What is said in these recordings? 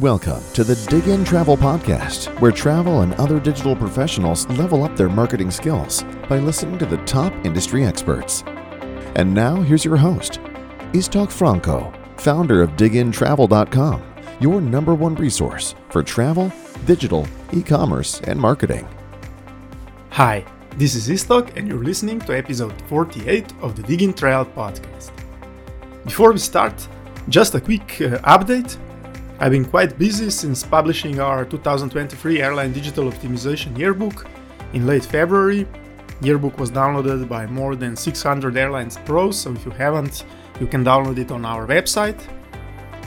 Welcome to the Diggintravel Podcast, where travel and other digital professionals level up their marketing skills by listening to the top industry experts. And now, here's your host, Iztok Franko, founder of Diggintravel.com, your number one resource for travel, digital, e commerce, and marketing. Hi, this is Iztok, and you're listening to episode 48 of the Diggintravel Podcast. Before we start, just a quick uh, update I've been quite busy since publishing our 2023 Airline Digital Optimization Yearbook in late February. Yearbook was downloaded by more than 600 airlines pros, so if you haven't, you can download it on our website.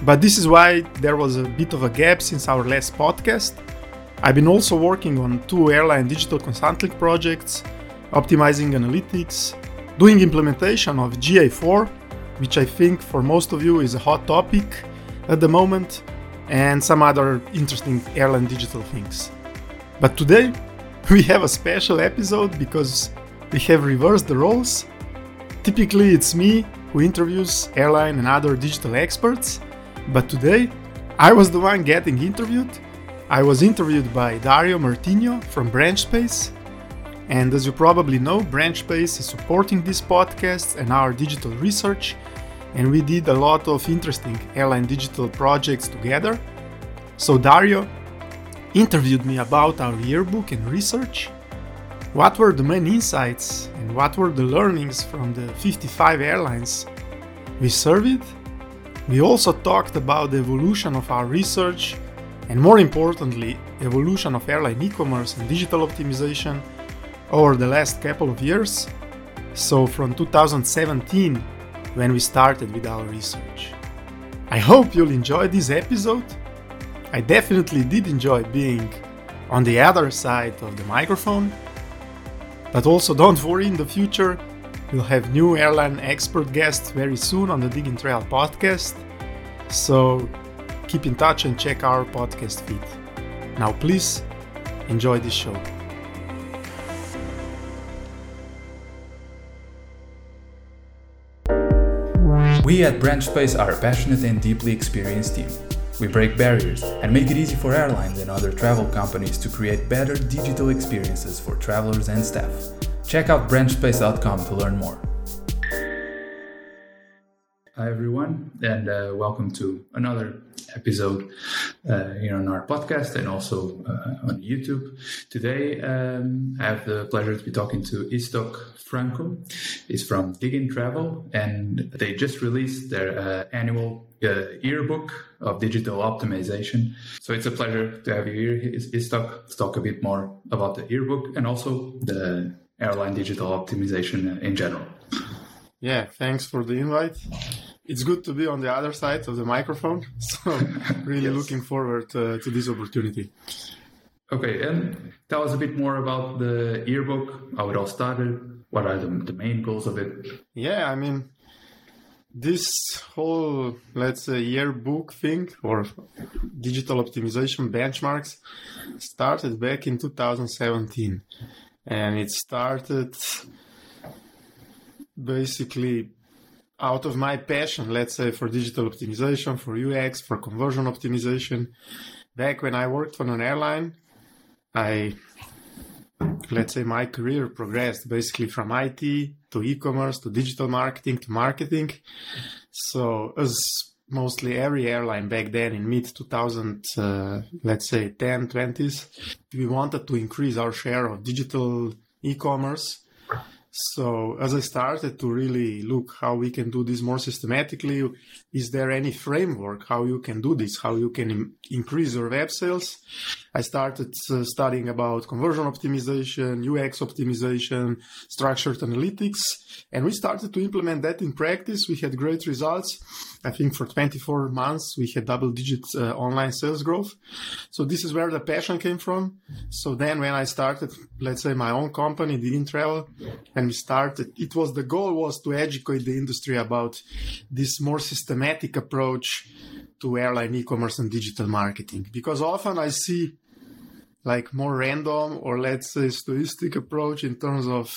But this is why there was a bit of a gap since our last podcast. I've been also working on two airline digital consulting projects, optimizing analytics, doing implementation of GA4, which I think for most of you is a hot topic at the moment, and some other interesting airline digital things. But today we have a special episode because we have reversed the roles. Typically, it's me who interviews airline and other digital experts, but today I was the one getting interviewed. I was interviewed by Dario Martinho from BranchSpace. And as you probably know, BranchSpace is supporting this podcast and our digital research and we did a lot of interesting airline digital projects together. So Dario interviewed me about our yearbook and research. What were the main insights and what were the learnings from the 55 airlines we surveyed? We also talked about the evolution of our research and more importantly, evolution of airline e-commerce and digital optimization over the last couple of years. So from 2017 when we started with our research. I hope you'll enjoy this episode. I definitely did enjoy being on the other side of the microphone. But also don't worry, in the future, we'll have new airline expert guests very soon on the Diggintravel podcast. So keep in touch and check our podcast feed. Now, please enjoy this show. We at BranchSpace are a passionate and deeply experienced team. We break barriers and make it easy for airlines and other travel companies to create better digital experiences for travelers and staff. Check out branchspace.com to learn more. Hi, everyone, and uh, welcome to another episode uh, here on our podcast and also uh, on YouTube. Today, um, I have the pleasure to be talking to Iztok Franko. He's from Diggintravel, and they just released their uh, annual uh, yearbook of digital optimization. So it's a pleasure to have you here, Iztok, to talk a bit more about the yearbook and also the airline digital optimization in general. Yeah, thanks for the invite it's good to be on the other side of the microphone. So, really yes. looking forward uh, to this opportunity. Okay, and tell us a bit more about the yearbook, how it all started, what are the, the main goals of it? Yeah, I mean, this whole, let's say, yearbook thing or digital optimization benchmarks started back in 2017. And it started basically out of my passion, let's say for digital optimization, for UX, for conversion optimization. Back when I worked on an airline, I, let's say my career progressed basically from IT to e-commerce to digital marketing to marketing. So as mostly every airline back then in mid 2000 uh, let's say 10 20s we wanted to increase our share of digital e-commerce so as I started to really look how we can do this more systematically, is there any framework how you can do this, how you can Im- increase your web sales? I started uh, studying about conversion optimization, UX optimization, structured analytics, and we started to implement that in practice. We had great results. I think for 24 months we had double digit uh, online sales growth. So this is where the passion came from. So then when I started, let's say my own company, In Travel, and we started, it was the goal was to educate the industry about this more systematic approach to airline e-commerce and digital marketing. Because often I see like more random or let's say stoistic approach in terms of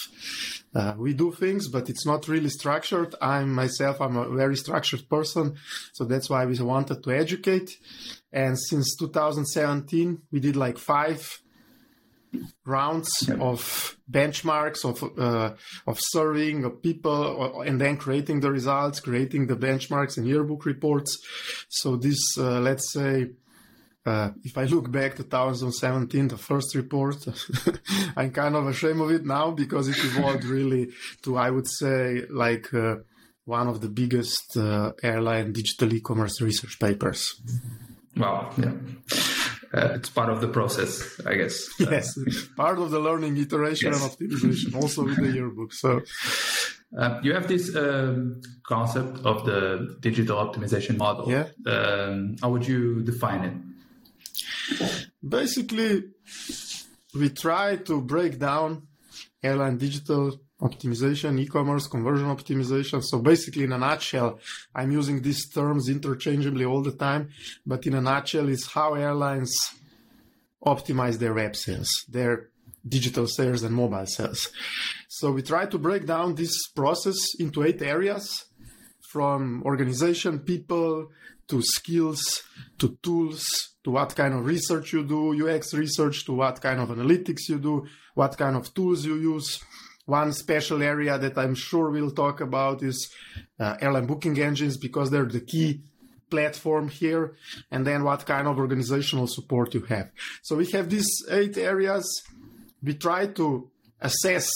uh, we do things, but it's not really structured. I'm myself, I'm a very structured person. So that's why we wanted to educate. And since 2017, we did like five rounds of benchmarks of uh, of surveying of people and then creating the results creating the benchmarks and yearbook reports so this uh, let's say uh, if I look back to 2017, the first report, I'm kind of ashamed of it now because it evolved really to, I would say, like uh, one of the biggest uh, airline digital e-commerce research papers. Wow. Yeah. Uh, it's part of the process, I guess. yes, part of the learning, iteration, yes. and optimization, also with the yearbook. So, uh, you have this um, concept of the digital optimization model. Yeah. Um, how would you define it? Basically, we try to break down airline digital optimization, e-commerce, conversion optimization. So basically, in a nutshell, I'm using these terms interchangeably all the time, but in a nutshell, it's how airlines optimize their web sales, their digital sales and mobile sales. So we try to break down this process into eight areas from organization, people, to skills, to tools, to what kind of research you do, UX research, to what kind of analytics you do, what kind of tools you use. One special area that I'm sure we'll talk about is uh, airline booking engines because they're the key platform here. And then what kind of organizational support you have. So we have these eight areas. We try to assess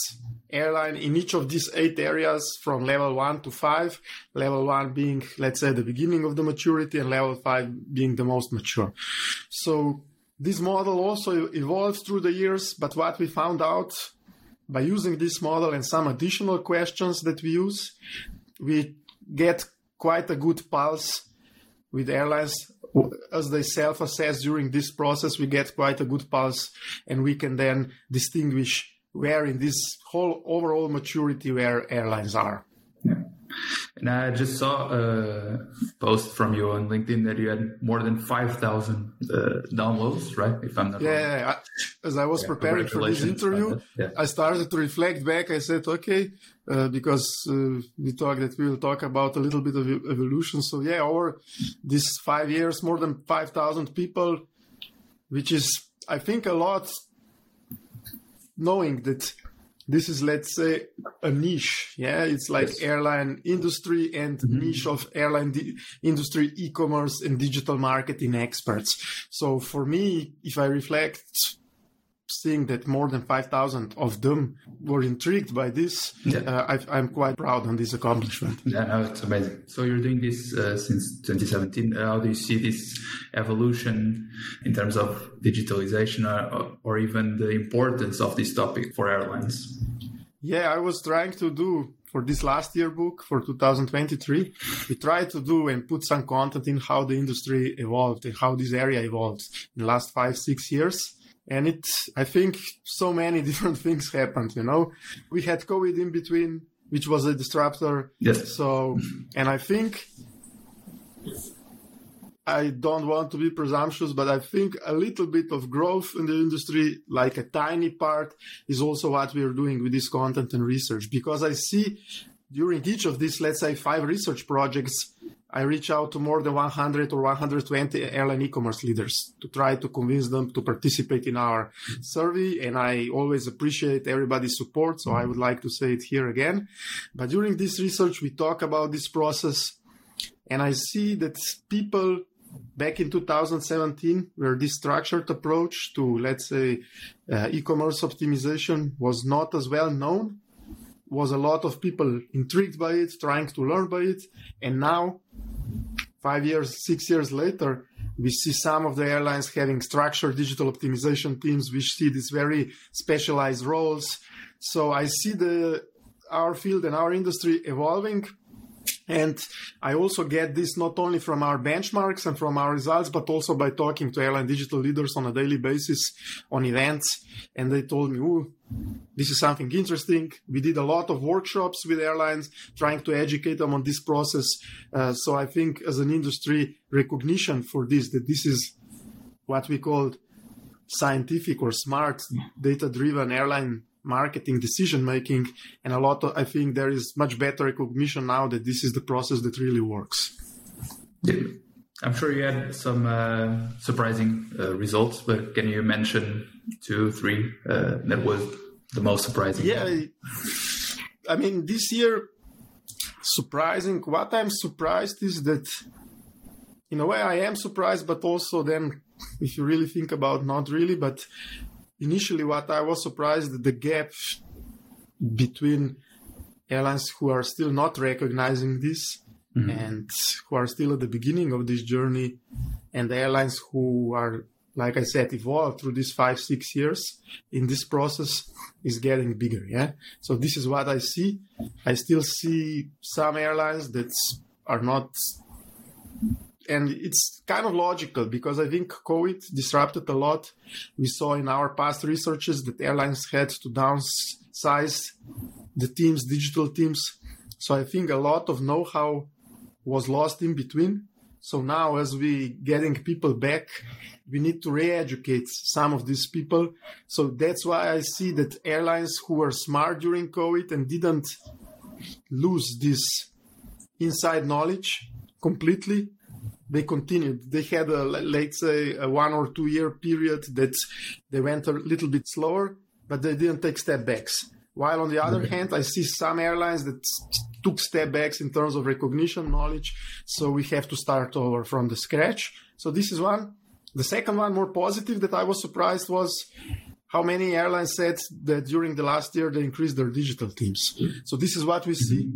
airline in each of these eight areas from level one to five, level one being, let's say, the beginning of the maturity and level five being the most mature. So this model also evolves through the years, but what we found out by using this model and some additional questions that we use, we get quite a good pulse with airlines as they self-assess during this process we get quite a good pulse and we can then distinguish where in this whole overall maturity where airlines are. Yeah. And I just saw a post from you on LinkedIn that you had more than 5,000 uh, downloads, right? If I'm not yeah, wrong. I, as I was yeah, preparing for this interview, yeah. I started to reflect back. I said, okay, uh, because uh, we talked that we will talk about a little bit of evolution. So yeah, over these five years, more than 5,000 people, which is, I think, a lot knowing that this is let's say a niche yeah it's like yes. airline industry and mm-hmm. niche of airline di- industry e-commerce and digital marketing experts so for me if i reflect seeing that more than 5,000 of them were intrigued by this, yeah. uh, I, am quite proud on this accomplishment. Yeah, no, it's amazing. So you're doing this uh, since 2017. Uh, how do you see this evolution in terms of digitalization or, or even the importance of this topic for airlines? Yeah, I was trying to do for this last year book for 2023 we tried to do and put some content in how the industry evolved and how this area evolved in the last five six years and it i think so many different things happened you know? We had covid in between which was a disruptor. Yes. So and i think I don't want to be presumptuous, but I think a little bit of growth in the industry, like a tiny part, is also what we are doing with this content and research. Because I see during each of these, let's say, five research projects, I reach out to more than 100 or 120 airline e-commerce leaders to try to convince them to participate in our survey. And I always appreciate everybody's support. So I would like to say it here again. But during this research, we talk about this process and I see that people back in 2017 where this structured approach to, let's say, uh, e-commerce optimization was not as well known was a lot of people intrigued by it, trying to learn by it. And now, five years, six years later, we see some of the airlines having structured digital optimization teams, which see these very specialized roles. So I see the our field and our industry evolving and I also get this not only from our benchmarks and from our results, but also by talking to airline digital leaders on a daily basis on events. And they told me, oh, this is something interesting. We did a lot of workshops with airlines trying to educate them on this process. Uh, so I think as an industry recognition for this, that this is what we call scientific or smart data driven airline marketing decision making and a lot of i think there is much better recognition now that this is the process that really works yeah. I'm sure you had some uh, surprising uh, results but can you mention two three uh, that was the most surprising? Yeah i mean this year surprising what i'm surprised is that in a way i am surprised but also then if you really think about not really but initially what I was surprised the gap between airlines who are still not recognizing this mm-hmm. and who are still at the beginning of this journey and the airlines who are like I said, evolved through these five, six years in this process is getting bigger. Yeah. So this is what I see. I still see some airlines that are not and it's kind of logical because I think COVID disrupted a lot. We saw in our past researches that airlines had to downsize the teams, digital teams. So I think a lot of know-how was lost in between. So now, as we getting people back, we need to re-educate some of these people. So that's why I see that airlines who were smart during COVID and didn't lose this inside knowledge completely they continued. They had a let's say a one or two year period that they went a little bit slower, but they didn't take step backs. While on the other hand, I see some airlines that took step backs in terms of recognition knowledge. So we have to start over from the scratch. So this is one. The second one, more positive, that I was surprised was how many airlines said that during the last year they increased their digital teams. So this is what we see.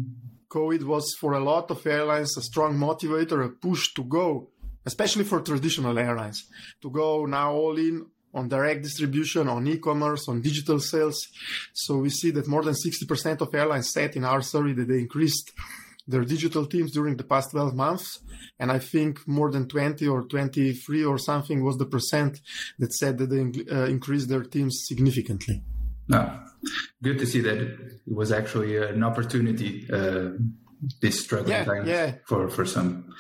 COVID was for a lot of airlines a strong motivator, a push to go, especially for traditional airlines, to go now all in on direct distribution, on e-commerce, on digital sales. So we see that more than 60% of airlines said in our survey that they increased their digital teams during the past 12 months. And I think more than 20 or 23 or something was the percent that said that they uh, increased their teams significantly. No, good to see that it was actually an opportunity. Uh, this struggling yeah, times yeah. for for some.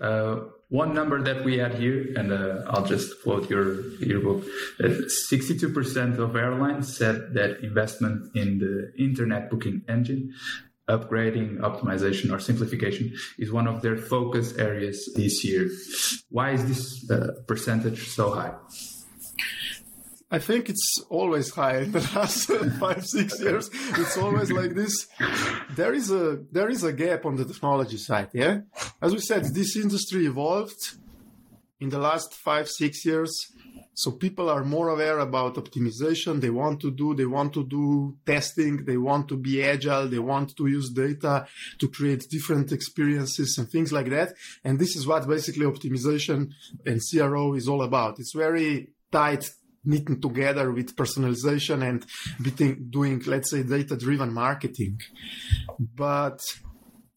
Uh, one number that we had here, and uh, I'll just quote your your book: that sixty-two percent of airlines said that investment in the internet booking engine upgrading, optimization, or simplification is one of their focus areas this year. Why is this uh, percentage so high? I think it's always high in the last five, six years. It's always like this. There is a there is a gap on the technology side. Yeah, as we said, this industry evolved in the last five, six years. So people are more aware about optimization. They want to do, they want to do testing. They want to be agile. They want to use data to create different experiences and things like that. And this is what basically optimization and CRO is all about. It's very tight knitting together with personalization and doing, let's say, data driven marketing. But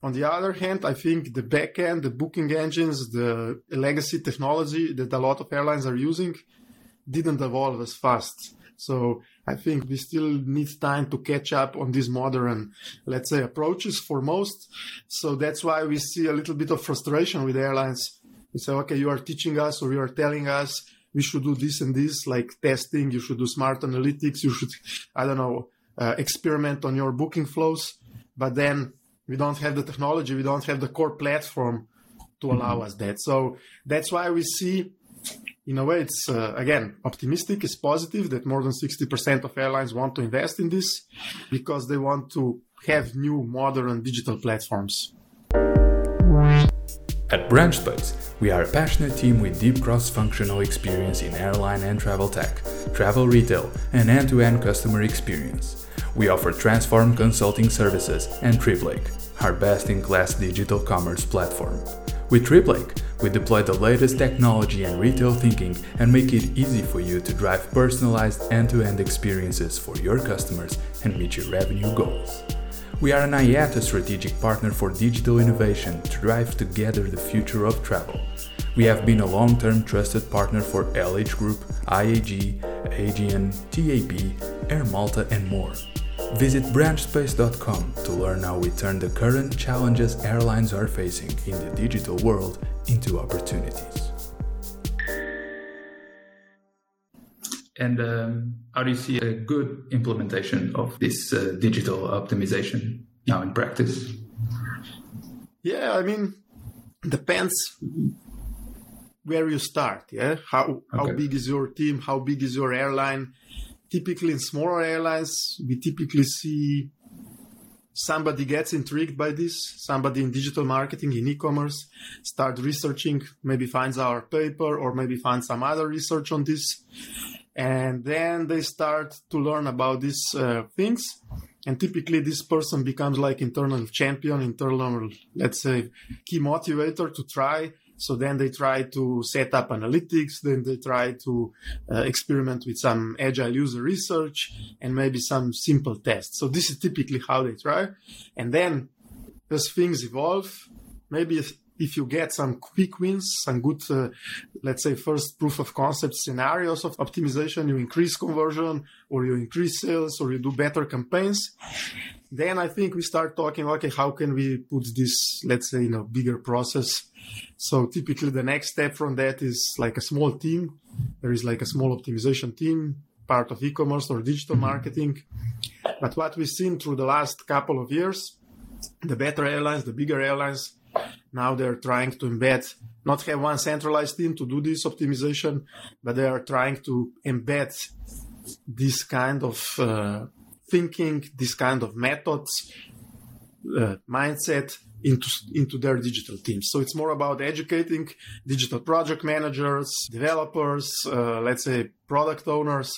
on the other hand, I think the backend, the booking engines, the legacy technology that a lot of airlines are using didn't evolve as fast. So I think we still need time to catch up on these modern, let's say, approaches for most. So that's why we see a little bit of frustration with airlines. We say, okay, you are teaching us or you are telling us we should do this and this, like testing. You should do smart analytics. You should, I don't know, uh, experiment on your booking flows. But then we don't have the technology. We don't have the core platform to allow us that. So that's why we see, in a way, it's uh, again optimistic. It's positive that more than 60% of airlines want to invest in this because they want to have new modern digital platforms. At BranchSpace, we are a passionate team with deep cross-functional experience in airline and travel tech, travel retail, and end-to-end customer experience. We offer transform consulting services and TripLake, our best-in-class digital commerce platform. With TripLake, we deploy the latest technology and retail thinking and make it easy for you to drive personalized end-to-end experiences for your customers and meet your revenue goals. We are an IATA strategic partner for digital innovation to drive together the future of travel. We have been a long term trusted partner for LH Group, IAG, Aegean, TAP, Air Malta, and more. Visit branchspace.com to learn how we turn the current challenges airlines are facing in the digital world into opportunities. And um, how do you see a good implementation of this uh, digital optimization now in practice? Yeah, I mean, depends where you start. Yeah, how okay. how big is your team? How big is your airline? Typically, in smaller airlines, we typically see somebody gets intrigued by this, somebody in digital marketing, in e-commerce, start researching, maybe finds our paper or maybe finds some other research on this. And then they start to learn about these uh, things. And typically this person becomes like internal champion, internal, let's say, key motivator to try so then they try to set up analytics, then they try to uh, experiment with some agile user research and maybe some simple tests. So this is typically how they try. And then as things evolve, maybe if you get some quick wins, some good, uh, let's say, first proof of concept scenarios of optimization, you increase conversion or you increase sales or you do better campaigns. Then I think we start talking, okay, how can we put this, let's say, in a bigger process so typically the next step from that is like a small team. There is like a small optimization team, part of e-commerce or digital marketing. But what we've seen through the last couple of years, the better airlines, the bigger airlines, now they're trying to embed, not have one centralized team to do this optimization, but they are trying to embed this kind of uh, thinking, this kind of methods, uh, mindset into into their digital teams. So it's more about educating digital project managers, developers, uh, let's say product owners,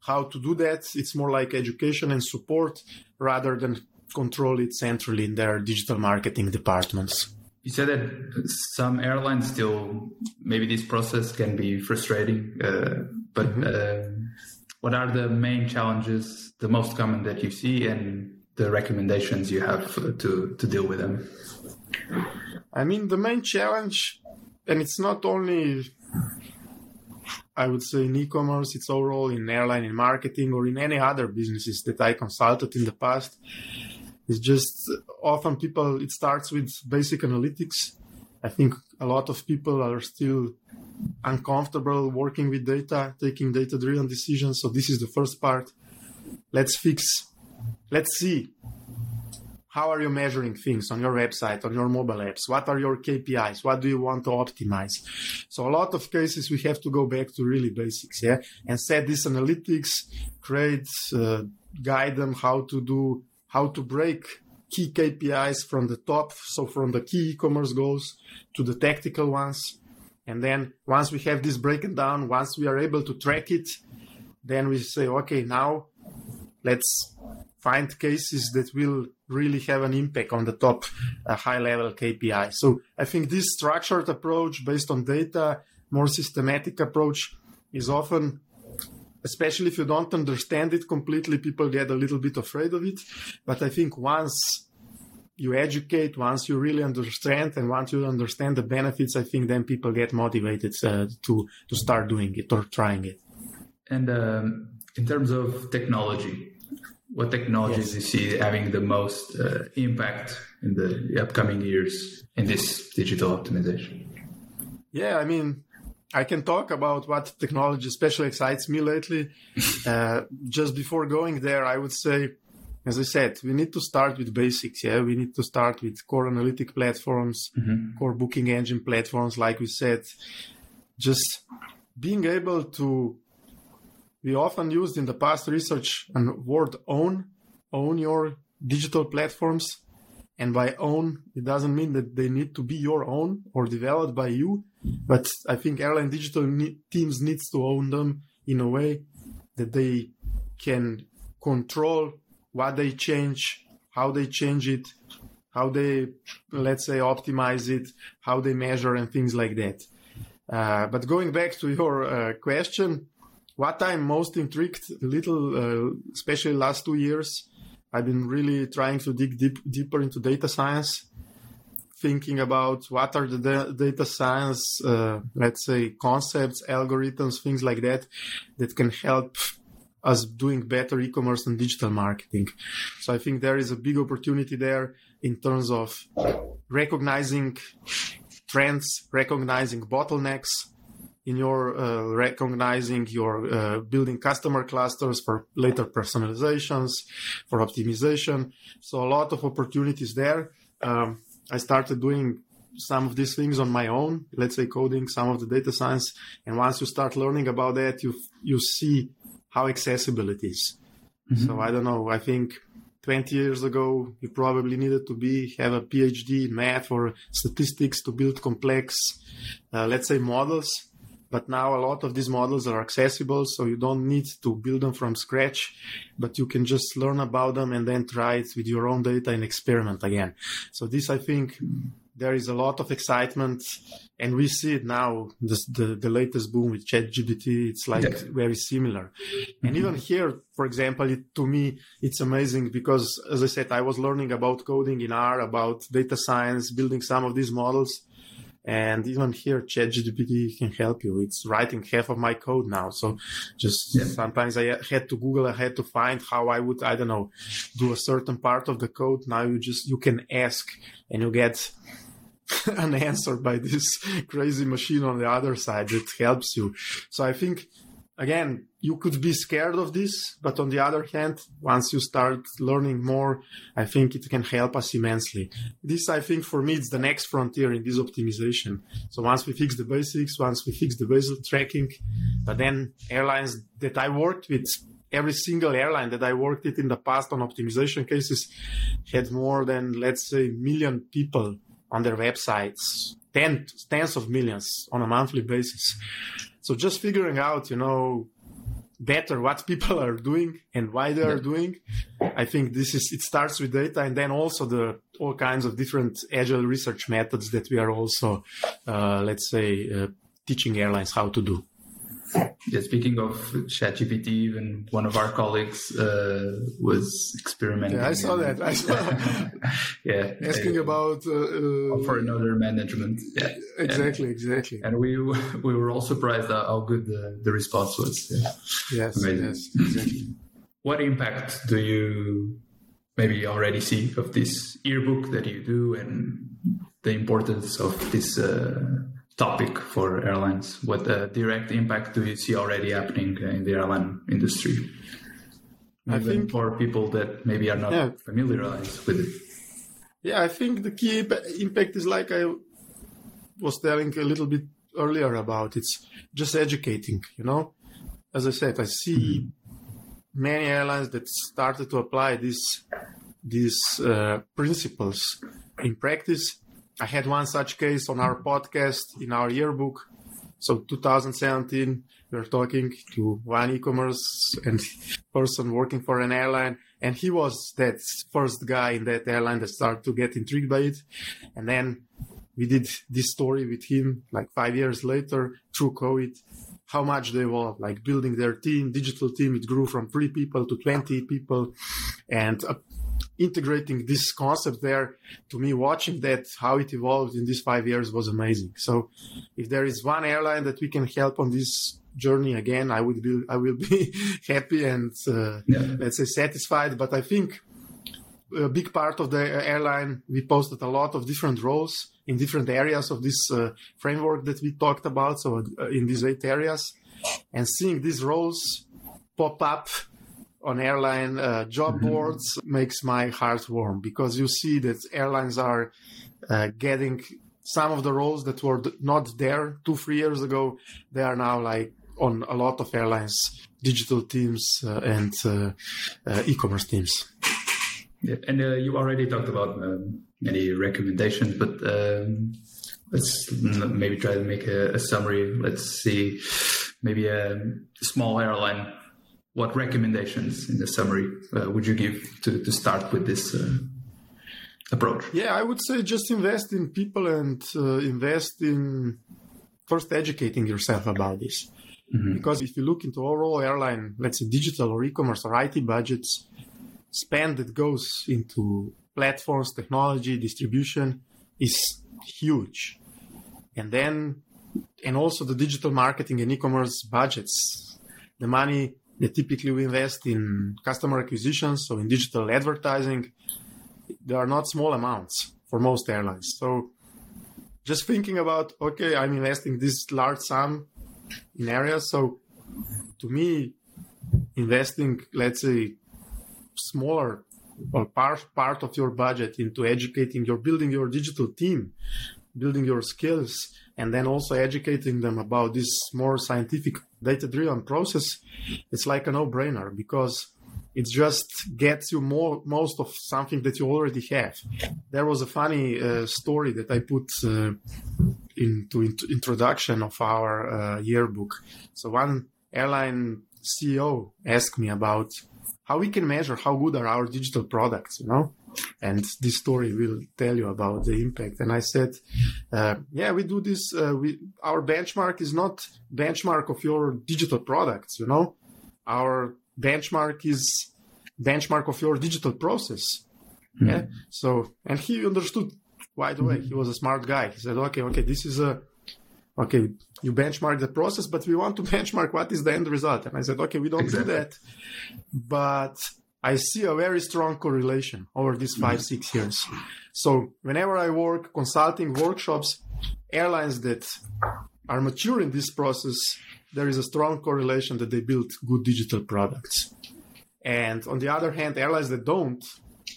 how to do that. It's more like education and support rather than control it centrally in their digital marketing departments. You said that some airlines still maybe this process can be frustrating, uh, but mm-hmm. uh, what are the main challenges, the most common that you see, and the recommendations you have to to deal with them? I mean, the main challenge, and it's not only, I would say, in e-commerce, it's overall in airline, in marketing, or in any other businesses that I consulted in the past. It's just often people. It starts with basic analytics. I think a lot of people are still uncomfortable working with data, taking data driven decisions. So this is the first part. Let's fix let's see how are you measuring things on your website on your mobile apps what are your kpis what do you want to optimize so a lot of cases we have to go back to really basics yeah and set this analytics create uh, guide them how to do how to break key kpis from the top so from the key e-commerce goals to the tactical ones and then once we have this broken down once we are able to track it then we say okay now let's find cases that will really have an impact on the top uh, high level KPI. So I think this structured approach based on data, more systematic approach is often especially if you don't understand it completely people get a little bit afraid of it but i think once you educate once you really understand and once you understand the benefits i think then people get motivated uh, to to start doing it or trying it and um, in terms of technology what technologies yes. you see having the most uh, impact in the upcoming years in this digital optimization? Yeah, I mean, I can talk about what technology especially excites me lately. uh, just before going there, I would say, as I said, we need to start with basics. Yeah, we need to start with core analytic platforms, mm-hmm. core booking engine platforms, like we said. Just being able to we often used in the past research and word own, own your digital platforms. And by own, it doesn't mean that they need to be your own or developed by you. But I think airline digital ne- teams needs to own them in a way that they can control what they change, how they change it, how they, let's say, optimize it, how they measure and things like that. Uh, but going back to your uh, question, what I'm most intrigued, little, uh, especially last two years, I've been really trying to dig deep, deeper into data science, thinking about what are the da- data science, uh, let's say, concepts, algorithms, things like that, that can help us doing better e-commerce and digital marketing. So I think there is a big opportunity there in terms of recognizing trends, recognizing bottlenecks, in your uh, recognizing your uh, building customer clusters for later personalizations, for optimization. So a lot of opportunities there. Um, I started doing some of these things on my own, let's say coding some of the data science. And once you start learning about that, you, you see how accessible it is. Mm-hmm. So I don't know. I think 20 years ago, you probably needed to be, have a PhD in math or statistics to build complex, uh, let's say models. But now a lot of these models are accessible, so you don't need to build them from scratch, but you can just learn about them and then try it with your own data and experiment again. So this, I think, there is a lot of excitement and we see it now this, the, the latest boom with ChatGPT it's like yeah. very similar mm-hmm. and even here for example it, to me it's amazing because as i said i was learning about coding in r about data science building some of these models and even here, ChatGPT can help you. It's writing half of my code now. So just yeah. sometimes I had to Google, I had to find how I would, I don't know, do a certain part of the code. Now you just, you can ask and you get an answer by this crazy machine on the other side that helps you. So I think again, you could be scared of this, but on the other hand, once you start learning more, I think it can help us immensely. This, I think, for me, it's the next frontier in this optimization. So once we fix the basics, once we fix the basic tracking, but then airlines that I worked with, every single airline that I worked with in the past on optimization cases had more than, let's say, million people on their websites, tens, tens of millions on a monthly basis. So just figuring out, you know, better what people are doing and why they are doing. I think this is it starts with data and then also the all kinds of different agile research methods that we are also, uh, let's say, uh, teaching airlines how to do. Yeah, speaking of ChatGPT, even one of our colleagues uh, was experimenting. Yeah, I saw that. I saw. yeah, asking uh, about uh, uh, for another management. Yeah, exactly, and, exactly. And we we were all surprised how good the, the response was. Yeah. Yes, Amazing. yes, exactly. What impact do you maybe already see of this yearbook that you do, and the importance of this? Uh, topic for airlines? What uh, direct impact do you see already happening in the airline industry? Even I think for people that maybe are not yeah. familiarized with it. Yeah, I think the key impact is like I was telling a little bit earlier about. It's just educating, you know. As I said, I see mm-hmm. many airlines that started to apply these these uh, principles in practice I had one such case on our podcast in our yearbook. So 2017, we were talking to one e-commerce and person working for an airline, and he was that first guy in that airline that started to get intrigued by it. And then we did this story with him like five years later through COVID. How much they were like building their team, digital team. It grew from three people to 20 people. And uh, integrating this concept there to me watching that how it evolved in these five years was amazing. So if there is one airline that we can help on this journey again i would be i will be happy and uh, yeah. let's say satisfied. But i think a big part of the airline we posted a lot of different roles in different areas of this uh, framework that we talked about so uh, in these eight areas. And seeing these roles pop up on airline uh, job mm-hmm. boards makes my heart warm because you see that airlines are uh, getting some of the roles that were not there two three years ago. They are now like on a lot of airlines digital teams uh, and uh, uh, e-commerce teams. Yeah, and uh, you already talked about um, many recommendations but um, let's maybe try to make a, a summary. Let's see maybe a small airline what recommendations in the summary uh, would you give to, to start with this uh, approach? Yeah, I would say just invest in people and uh, invest in first educating yourself about this. Mm-hmm. Because if you look into overall airline, let's say digital or e-commerce or IT budgets, spend that goes into platforms, technology, distribution is huge. And then, and also the digital marketing and e-commerce budgets, the money typically we invest in customer acquisition, so in digital advertising. They are not small amounts for most airlines. So just thinking about, okay, I'm investing this large sum in areas. So to me, investing, let's say, smaller or part part of your budget into educating your building your digital team, building your skills, and then also educating them about this more scientific data driven process, it's like a no brainer because it just gets you more most of something that you already have. There was a funny uh, story that I put uh, into, introduction of our uh, yearbook. So one airline CEO asked me about how we can measure how good are our digital products, you know? And this story will tell you about the impact. And I said, uh, yeah, we do this. Uh, we, our benchmark is not benchmark of your digital products, you know? Our benchmark is benchmark of your digital process. Mm-hmm. Yeah. So, and he understood right away. He was a smart guy. He said, okay, okay, this is a, okay, you benchmark the process, but we want to benchmark what is the end result. And I said, okay, we don't exactly. do that. But I see a very strong correlation over these five, mm-hmm. six years. So whenever I work consulting workshops, airlines that are mature in this process, there is a strong correlation that they build good digital products. And on the other hand, airlines that don't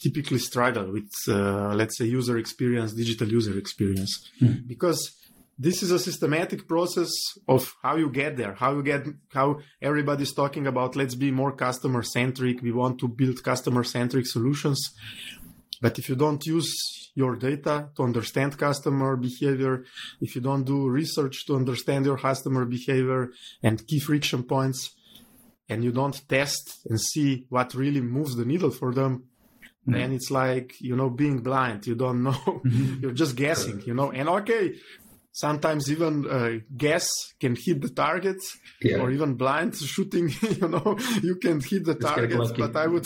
typically struggle with, uh, let's say, user experience, digital user experience, mm. because this is a systematic process of how you get there, how you get, how everybody's talking about let's be more customer centric. We want to build customer centric solutions. But if you don't use your data to understand customer behavior, if you don't do research to understand your customer behavior and key friction points, and you don't test and see what really moves the needle for them, mm-hmm. then it's like you know being blind you don't know mm-hmm. you're just guessing you know and okay sometimes even uh, guess can hit the target yeah. or even blind shooting you know you can hit the target but i would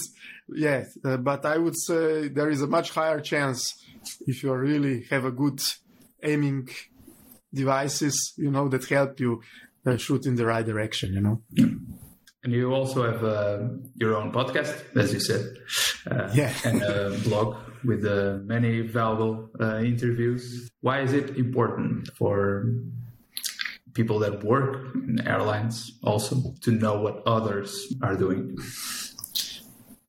yeah uh, but i would say there is a much higher chance if you really have a good aiming devices you know that help you uh, shoot in the right direction you know and you also have uh, your own podcast, as you said, uh, yeah, and a blog with uh, many valuable uh, interviews. Why is it important for people that work in airlines also to know what others are doing?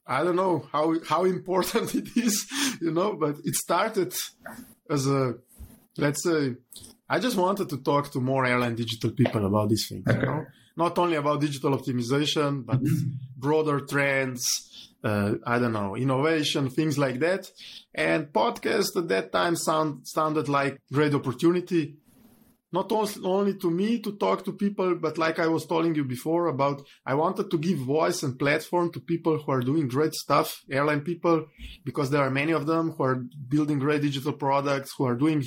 I don't know how how important it is, you know, but it started as a let's say I just wanted to talk to more airline digital people about these things. Okay. You know? not only about digital optimization, but mm-hmm. broader trends, uh, I don't know, innovation, things like that. And podcast at that time sound, sounded like great opportunity. Not only to me to talk to people, but like I was telling you before about, I wanted to give voice and platform to people who are doing great stuff, airline people, because there are many of them who are building great digital products, who are doing,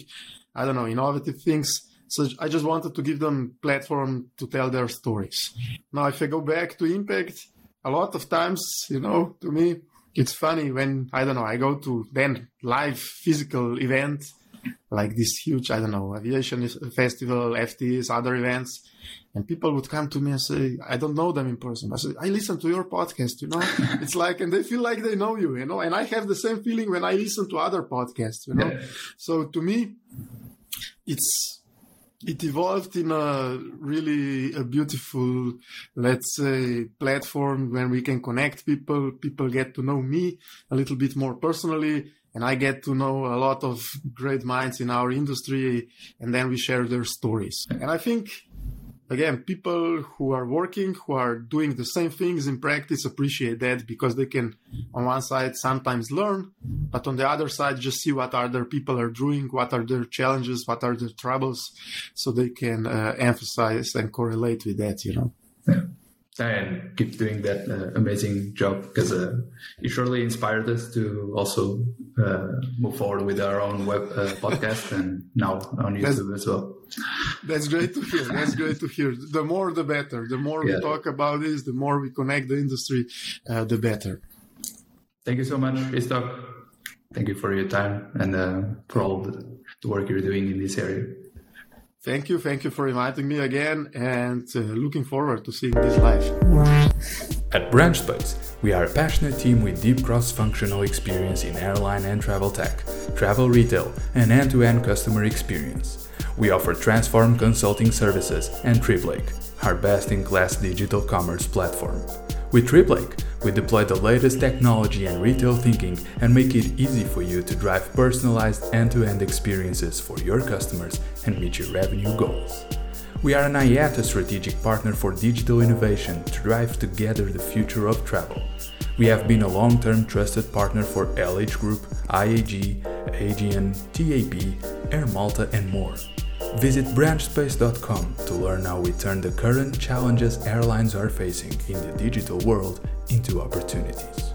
I don't know, innovative things so I just wanted to give them platform to tell their stories. Now, if I go back to Impact, a lot of times, you know, to me, it's funny when, I don't know, I go to then live physical event, like this huge, I don't know, aviation festival, FTs, other events. And people would come to me and say, I don't know them in person. I say, I listen to your podcast, you know? it's like, and they feel like they know you, you know? And I have the same feeling when I listen to other podcasts, you know? Yeah. So to me, it's, it evolved in a really a beautiful, let's say, platform when we can connect people. People get to know me a little bit more personally, and I get to know a lot of great minds in our industry, and then we share their stories. And I think again, people who are working, who are doing the same things in practice appreciate that because they can, on one side, sometimes learn, but on the other side, just see what other people are doing, what are their challenges, what are their troubles, so they can uh, emphasize and correlate with that, you know. Yeah and keep doing that uh, amazing job because uh, you surely inspired us to also uh, move forward with our own web uh, podcast and now on YouTube that's, as well. That's great to hear. That's great to hear. The more, the better. The more yeah. we talk about this, the more we connect the industry, uh, the better. Thank you so much, Iztok. Thank you for your time and uh, for all the work you're doing in this area. Thank you. Thank you for inviting me again and uh, looking forward to seeing this live. At BranchSpace, we are a passionate team with deep cross functional experience in airline and travel tech, travel retail, and end to end customer experience. We offer Transform Consulting Services and TripLake, our best in class digital commerce platform. With TripLake, we deploy the latest technology and retail thinking and make it easy for you to drive personalized end to end experiences for your customers and meet your revenue goals. We are an IATA strategic partner for digital innovation to drive together the future of travel. We have been a long term trusted partner for LH Group, IAG, AGN, TAP, Air Malta, and more. Visit branchspace.com to learn how we turn the current challenges airlines are facing in the digital world into opportunities.